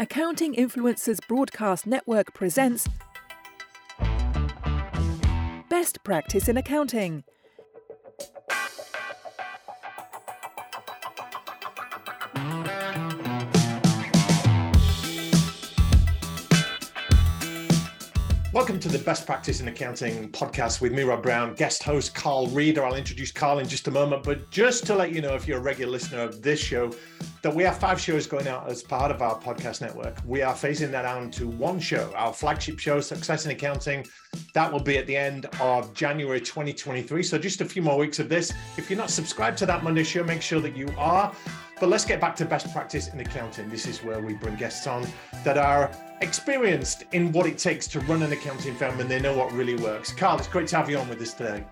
Accounting Influencers Broadcast Network presents Best Practice in Accounting. Welcome to the Best Practice in Accounting podcast with me, Rob Brown, guest host Carl Reader. I'll introduce Carl in just a moment, but just to let you know, if you're a regular listener of this show, that we have five shows going out as part of our podcast network. We are phasing that out to one show, our flagship show, Success in Accounting. That will be at the end of January 2023. So just a few more weeks of this. If you're not subscribed to that Monday show, make sure that you are. But let's get back to best practice in accounting. This is where we bring guests on that are experienced in what it takes to run an accounting firm and they know what really works. Carl, it's great to have you on with us today.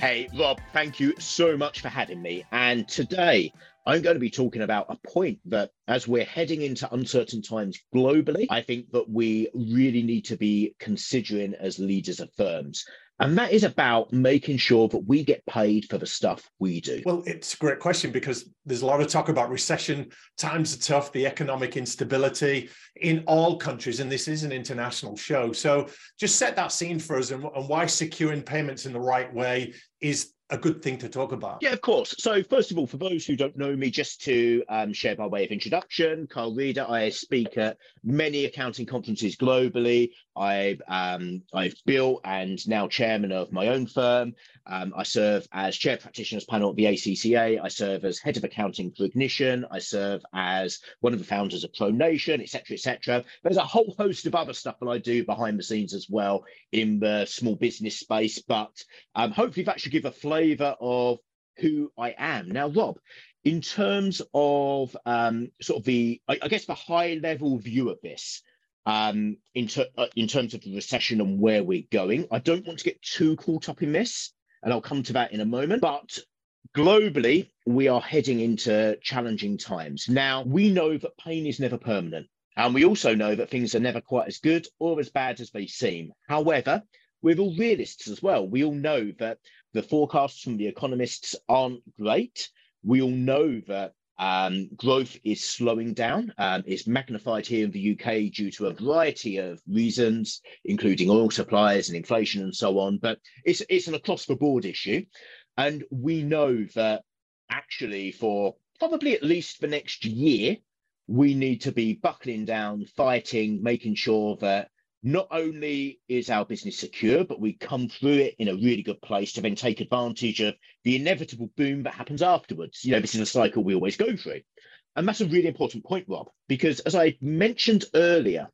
Hey, Rob, thank you so much for having me. And today I'm going to be talking about a point that, as we're heading into uncertain times globally, I think that we really need to be considering as leaders of firms. And that is about making sure that we get paid for the stuff we do. Well, it's a great question because there's a lot of talk about recession. Times are tough, the economic instability in all countries, and this is an international show. So just set that scene for us and, and why securing payments in the right way is a good thing to talk about. Yeah, of course. So, first of all, for those who don't know me, just to um, share by way of introduction, Carl Reader, I speak at many accounting conferences globally. I've um, I've built and now chairman of my own firm. Um, I serve as chair practitioners panel at the ACCA. I serve as head of accounting for Ignition. I serve as one of the founders of ProNation, etc., etc. There's a whole host of other stuff that I do behind the scenes as well in the small business space. But um, hopefully that should give a flavour of who I am. Now, Rob, in terms of um, sort of the, I, I guess, the high level view of this um, in, ter- uh, in terms of the recession and where we're going. I don't want to get too caught up in this, and I'll come to that in a moment. But globally, we are heading into challenging times. Now, we know that pain is never permanent. And we also know that things are never quite as good or as bad as they seem. However, we're all realists as well. We all know that the forecasts from the economists aren't great. We all know that um, growth is slowing down. Um, it's magnified here in the UK due to a variety of reasons, including oil supplies and inflation and so on. But it's it's an across the board issue, and we know that actually for probably at least the next year, we need to be buckling down, fighting, making sure that not only is our business secure, but we come through it in a really good place to then take advantage of the inevitable boom that happens afterwards. You know, this is a cycle we always go through. And that's a really important point, Rob, because as I mentioned earlier,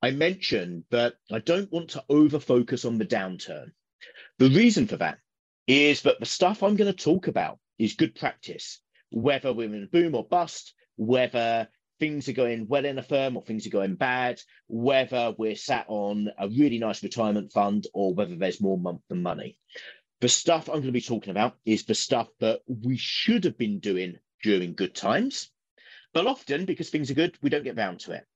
I mentioned that I don't want to over focus on the downturn. The reason for that is that the stuff I'm going to talk about is good practice, whether we're in a boom or bust, whether things are going well in a firm or things are going bad, whether we're sat on a really nice retirement fund or whether there's more month than money. The stuff I'm going to be talking about is the stuff that we should have been doing during good times, but often because things are good, we don't get round to it.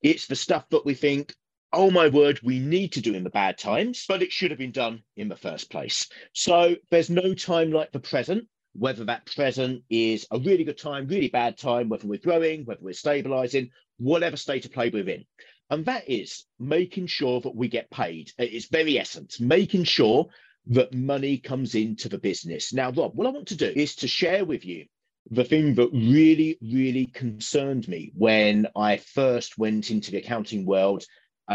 It's the stuff that we think, oh my word, we need to do in the bad times, but it should have been done in the first place. So there's no time like the present whether that present is a really good time, really bad time, whether we're growing, whether we're stabilizing, whatever state of play we're in. And that is making sure that we get paid. It's very essence, making sure that money comes into the business. Now, Rob, what I want to do is to share with you the thing that really, really concerned me when I first went into the accounting world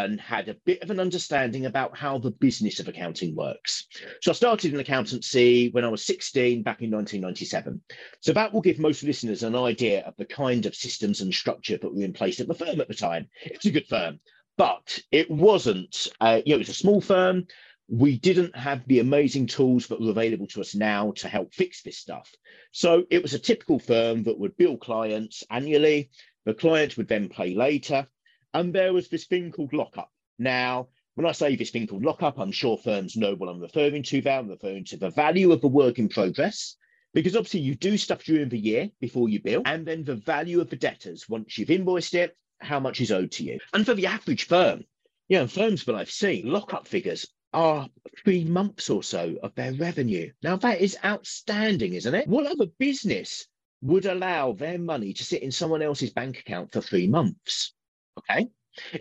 and had a bit of an understanding about how the business of accounting works. So I started in accountancy when I was 16 back in 1997. So that will give most listeners an idea of the kind of systems and structure that were in place at the firm at the time. It's a good firm, but it wasn't, uh, you know, it was a small firm. We didn't have the amazing tools that were available to us now to help fix this stuff. So it was a typical firm that would bill clients annually. The clients would then pay later And there was this thing called lockup. Now, when I say this thing called lockup, I'm sure firms know what I'm referring to there. I'm referring to the value of the work in progress, because obviously you do stuff during the year before you bill, and then the value of the debtors once you've invoiced it, how much is owed to you. And for the average firm, you know, firms that I've seen, lockup figures are three months or so of their revenue. Now, that is outstanding, isn't it? What other business would allow their money to sit in someone else's bank account for three months? Okay.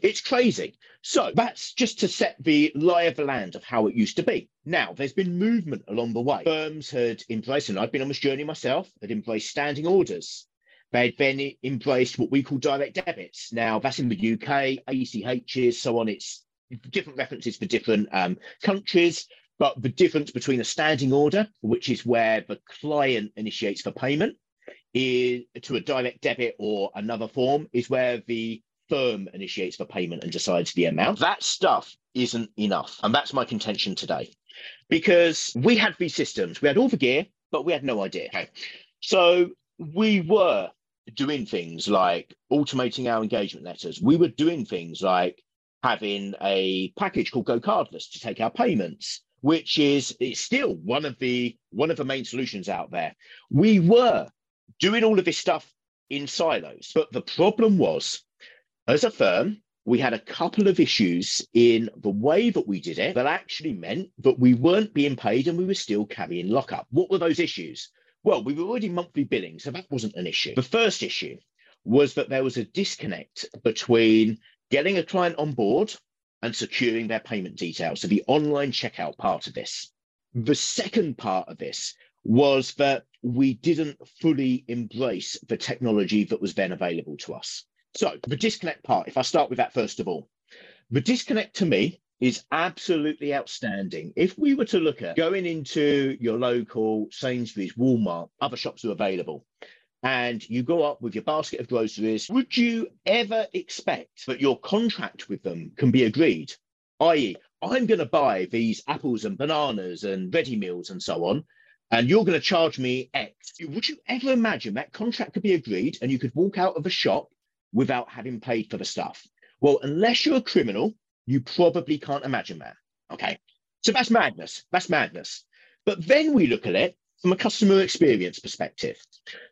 It's crazy. So that's just to set the lie of the land of how it used to be. Now, there's been movement along the way. Firms had embraced, and I've been on this journey myself, had embraced standing orders. They'd then embraced what we call direct debits. Now, that's in the UK, ACHs, so on. It's different references for different um, countries. But the difference between a standing order, which is where the client initiates the payment, is to a direct debit or another form, is where the firm initiates the payment and decides the amount. That stuff isn't enough. And that's my contention today. Because we had these systems, we had all the gear, but we had no idea. Okay. So we were doing things like automating our engagement letters. We were doing things like having a package called GoCardless to take our payments, which is it's still one of the one of the main solutions out there. We were doing all of this stuff in silos, but the problem was as a firm, we had a couple of issues in the way that we did it that actually meant that we weren't being paid and we were still carrying lockup. What were those issues? Well, we were already monthly billing, so that wasn't an issue. The first issue was that there was a disconnect between getting a client on board and securing their payment details. So the online checkout part of this. The second part of this was that we didn't fully embrace the technology that was then available to us. So the disconnect part, if I start with that first of all, the disconnect to me is absolutely outstanding. If we were to look at going into your local Sainsbury's, Walmart, other shops are available, and you go up with your basket of groceries, would you ever expect that your contract with them can be agreed? I.e., I'm going to buy these apples and bananas and ready meals and so on, and you're going to charge me X. Would you ever imagine that contract could be agreed and you could walk out of a shop without having paid for the stuff. Well, unless you're a criminal, you probably can't imagine that. Okay. So that's madness. That's madness. But then we look at it from a customer experience perspective.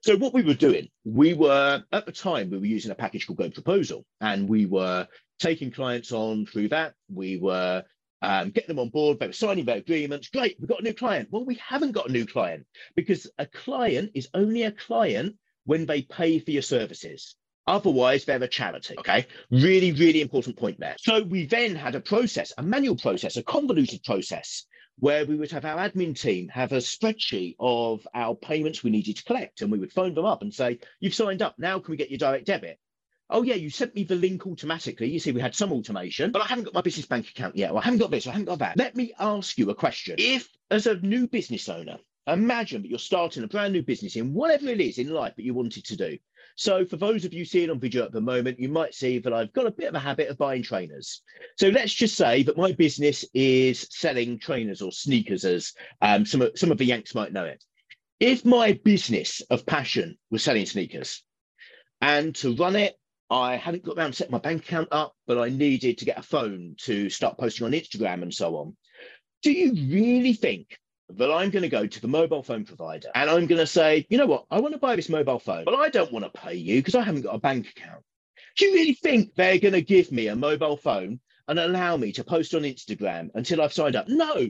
So what we were doing, we were at the time we were using a package called GoProposal, and we were taking clients on through that. We were um, getting them on board. They were signing their agreements. Great, we've got a new client. Well, we haven't got a new client because a client is only a client when they pay for your services. Otherwise, they're a charity. Okay. Really, really important point there. So we then had a process, a manual process, a convoluted process where we would have our admin team have a spreadsheet of our payments we needed to collect. And we would phone them up and say, You've signed up. Now can we get your direct debit? Oh, yeah, you sent me the link automatically. You see, we had some automation, but I haven't got my business bank account yet. Or I haven't got this, I haven't got that. Let me ask you a question. If, as a new business owner, imagine that you're starting a brand new business in whatever it is in life that you wanted to do, so for those of you seeing on video at the moment, you might see that I've got a bit of a habit of buying trainers. So let's just say that my business is selling trainers or sneakers as um, some, of, some of the Yanks might know it. If my business of passion was selling sneakers and to run it, I hadn't got around to set my bank account up, but I needed to get a phone to start posting on Instagram and so on. Do you really think that I'm going to go to the mobile phone provider and I'm going to say, you know what, I want to buy this mobile phone, but I don't want to pay you because I haven't got a bank account. Do you really think they're going to give me a mobile phone and allow me to post on Instagram until I've signed up? No.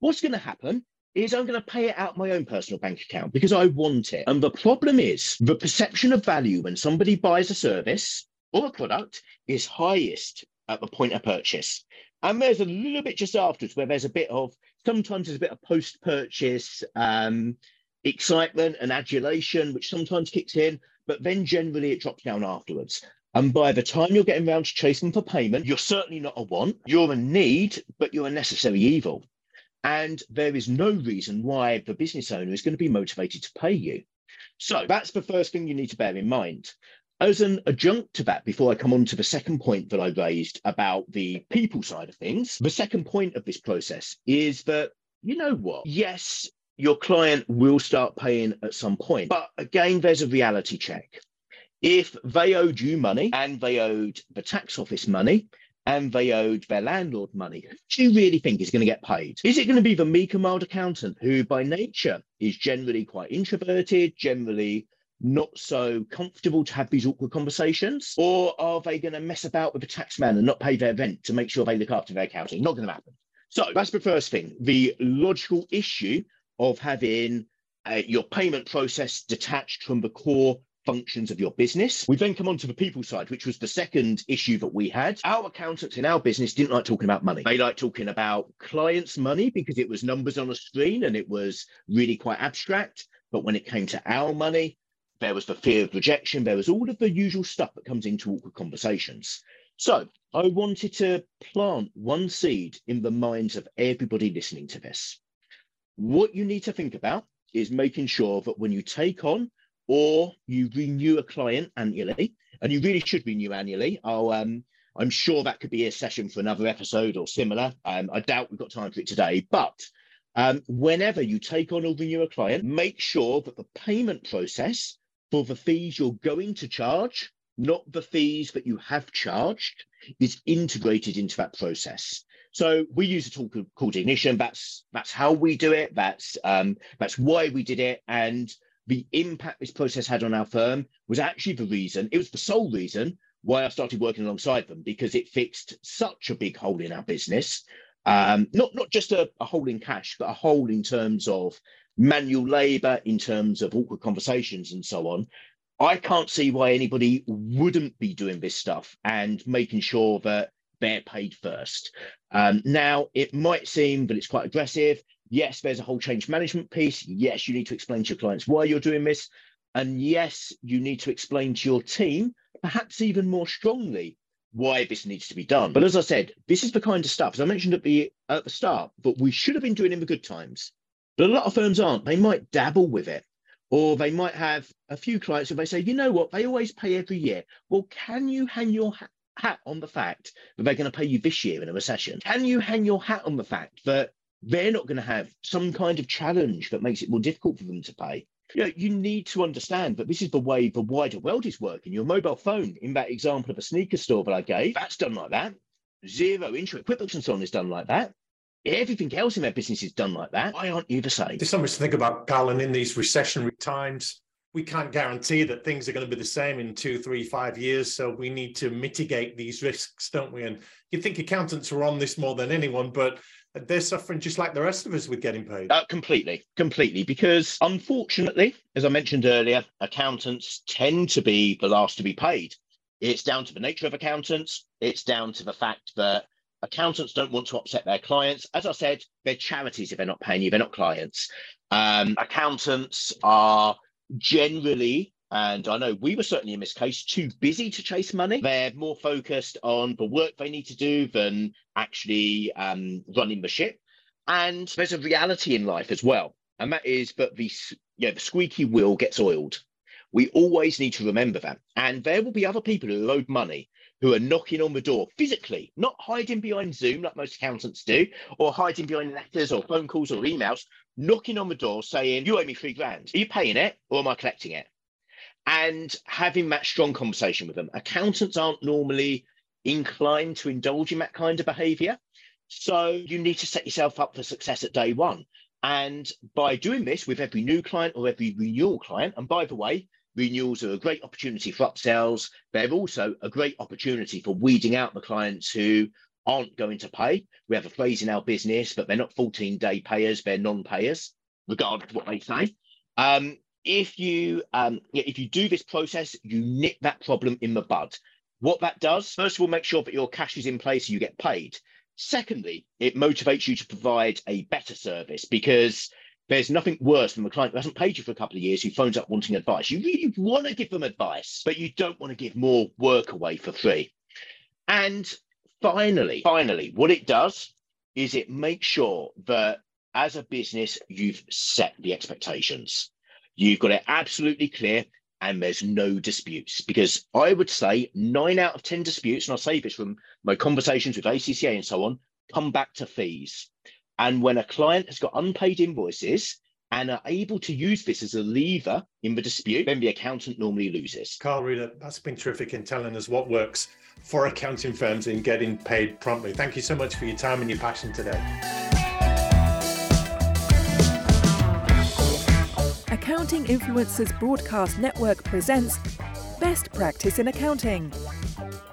What's going to happen is I'm going to pay it out my own personal bank account because I want it. And the problem is the perception of value when somebody buys a service or a product is highest at the point of purchase. And there's a little bit just afterwards where there's a bit of sometimes there's a bit of post purchase um, excitement and adulation, which sometimes kicks in, but then generally it drops down afterwards. And by the time you're getting around to chasing for payment, you're certainly not a want, you're a need, but you're a necessary evil. And there is no reason why the business owner is going to be motivated to pay you. So that's the first thing you need to bear in mind. As an adjunct to that, before I come on to the second point that I raised about the people side of things, the second point of this process is that, you know what? Yes, your client will start paying at some point. But again, there's a reality check. If they owed you money and they owed the tax office money, and they owed their landlord money. Do you really think is going to get paid? Is it going to be the meek and mild accountant who, by nature, is generally quite introverted, generally not so comfortable to have these awkward conversations? Or are they going to mess about with the tax man and not pay their rent to make sure they look after their accounting? Not going to happen. So that's the first thing the logical issue of having uh, your payment process detached from the core functions of your business. We then come on to the people side, which was the second issue that we had. Our accountants in our business didn't like talking about money. They liked talking about clients' money because it was numbers on a screen and it was really quite abstract. But when it came to our money, there was the fear of rejection. There was all of the usual stuff that comes into awkward conversations. So I wanted to plant one seed in the minds of everybody listening to this. What you need to think about is making sure that when you take on or you renew a client annually, and you really should renew annually. I'll, um, I'm sure that could be a session for another episode or similar. Um, I doubt we've got time for it today, but um, whenever you take on or renew a client, make sure that the payment process for the fees you're going to charge, not the fees that you have charged, is integrated into that process. So we use a tool called Ignition. That's that's how we do it. That's um, that's why we did it, and the impact this process had on our firm was actually the reason, it was the sole reason why I started working alongside them because it fixed such a big hole in our business. Um, not, not just a, a hole in cash, but a hole in terms of manual labor, in terms of awkward conversations and so on. I can't see why anybody wouldn't be doing this stuff and making sure that they're paid first. Um, now, it might seem that it's quite aggressive. Yes, there's a whole change management piece. Yes, you need to explain to your clients why you're doing this. And yes, you need to explain to your team, perhaps even more strongly, why this needs to be done. But as I said, this is the kind of stuff, as I mentioned at the at the start, but we should have been doing in the good times. But a lot of firms aren't. They might dabble with it. Or they might have a few clients who they say, you know what, they always pay every year. Well, can you hang your hat on the fact that they're going to pay you this year in a recession? Can you hang your hat on the fact that they're not going to have some kind of challenge that makes it more difficult for them to pay. You know, you need to understand that this is the way the wider world is working. Your mobile phone, in that example of a sneaker store that I gave, that's done like that. Xero Intro, QuickBooks, and so on is done like that. Everything else in their business is done like that. Why aren't you the same? There's so much to think about, Carl, and in these recessionary times, we can't guarantee that things are going to be the same in two, three, five years. So we need to mitigate these risks, don't we? And you think accountants are on this more than anyone, but they're suffering just like the rest of us with getting paid. Uh, completely, completely. Because unfortunately, as I mentioned earlier, accountants tend to be the last to be paid. It's down to the nature of accountants. It's down to the fact that accountants don't want to upset their clients. As I said, they're charities if they're not paying you, they're not clients. Um, accountants are generally and I know we were certainly in this case too busy to chase money. They're more focused on the work they need to do than actually um, running the ship. And there's a reality in life as well. And that is that the, you know, the squeaky wheel gets oiled. We always need to remember that. And there will be other people who owed money who are knocking on the door physically, not hiding behind Zoom like most accountants do, or hiding behind letters or phone calls or emails, knocking on the door saying, You owe me three grand. Are you paying it or am I collecting it? and having that strong conversation with them. Accountants aren't normally inclined to indulge in that kind of behavior. So you need to set yourself up for success at day one. And by doing this with every new client or every renewal client, and by the way, renewals are a great opportunity for upsells. They're also a great opportunity for weeding out the clients who aren't going to pay. We have a phrase in our business, but they're not 14 day payers, they're non payers, regardless of what they say. Um, if you um, if you do this process, you nip that problem in the bud. What that does, first of all, make sure that your cash is in place, so you get paid. Secondly, it motivates you to provide a better service because there's nothing worse than a client who hasn't paid you for a couple of years who phones up wanting advice. You really want to give them advice, but you don't want to give more work away for free. And finally, finally, what it does is it makes sure that as a business, you've set the expectations. You've got it absolutely clear and there's no disputes because I would say nine out of 10 disputes, and I'll say this from my conversations with ACCA and so on, come back to fees. And when a client has got unpaid invoices, and are able to use this as a lever in the dispute, then the accountant normally loses. Carl Reader, that's been terrific in telling us what works for accounting firms in getting paid promptly. Thank you so much for your time and your passion today. Accounting Influencers Broadcast Network presents Best Practice in Accounting,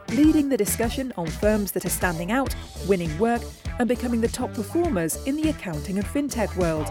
leading the discussion on firms that are standing out, winning work, and becoming the top performers in the accounting and fintech world.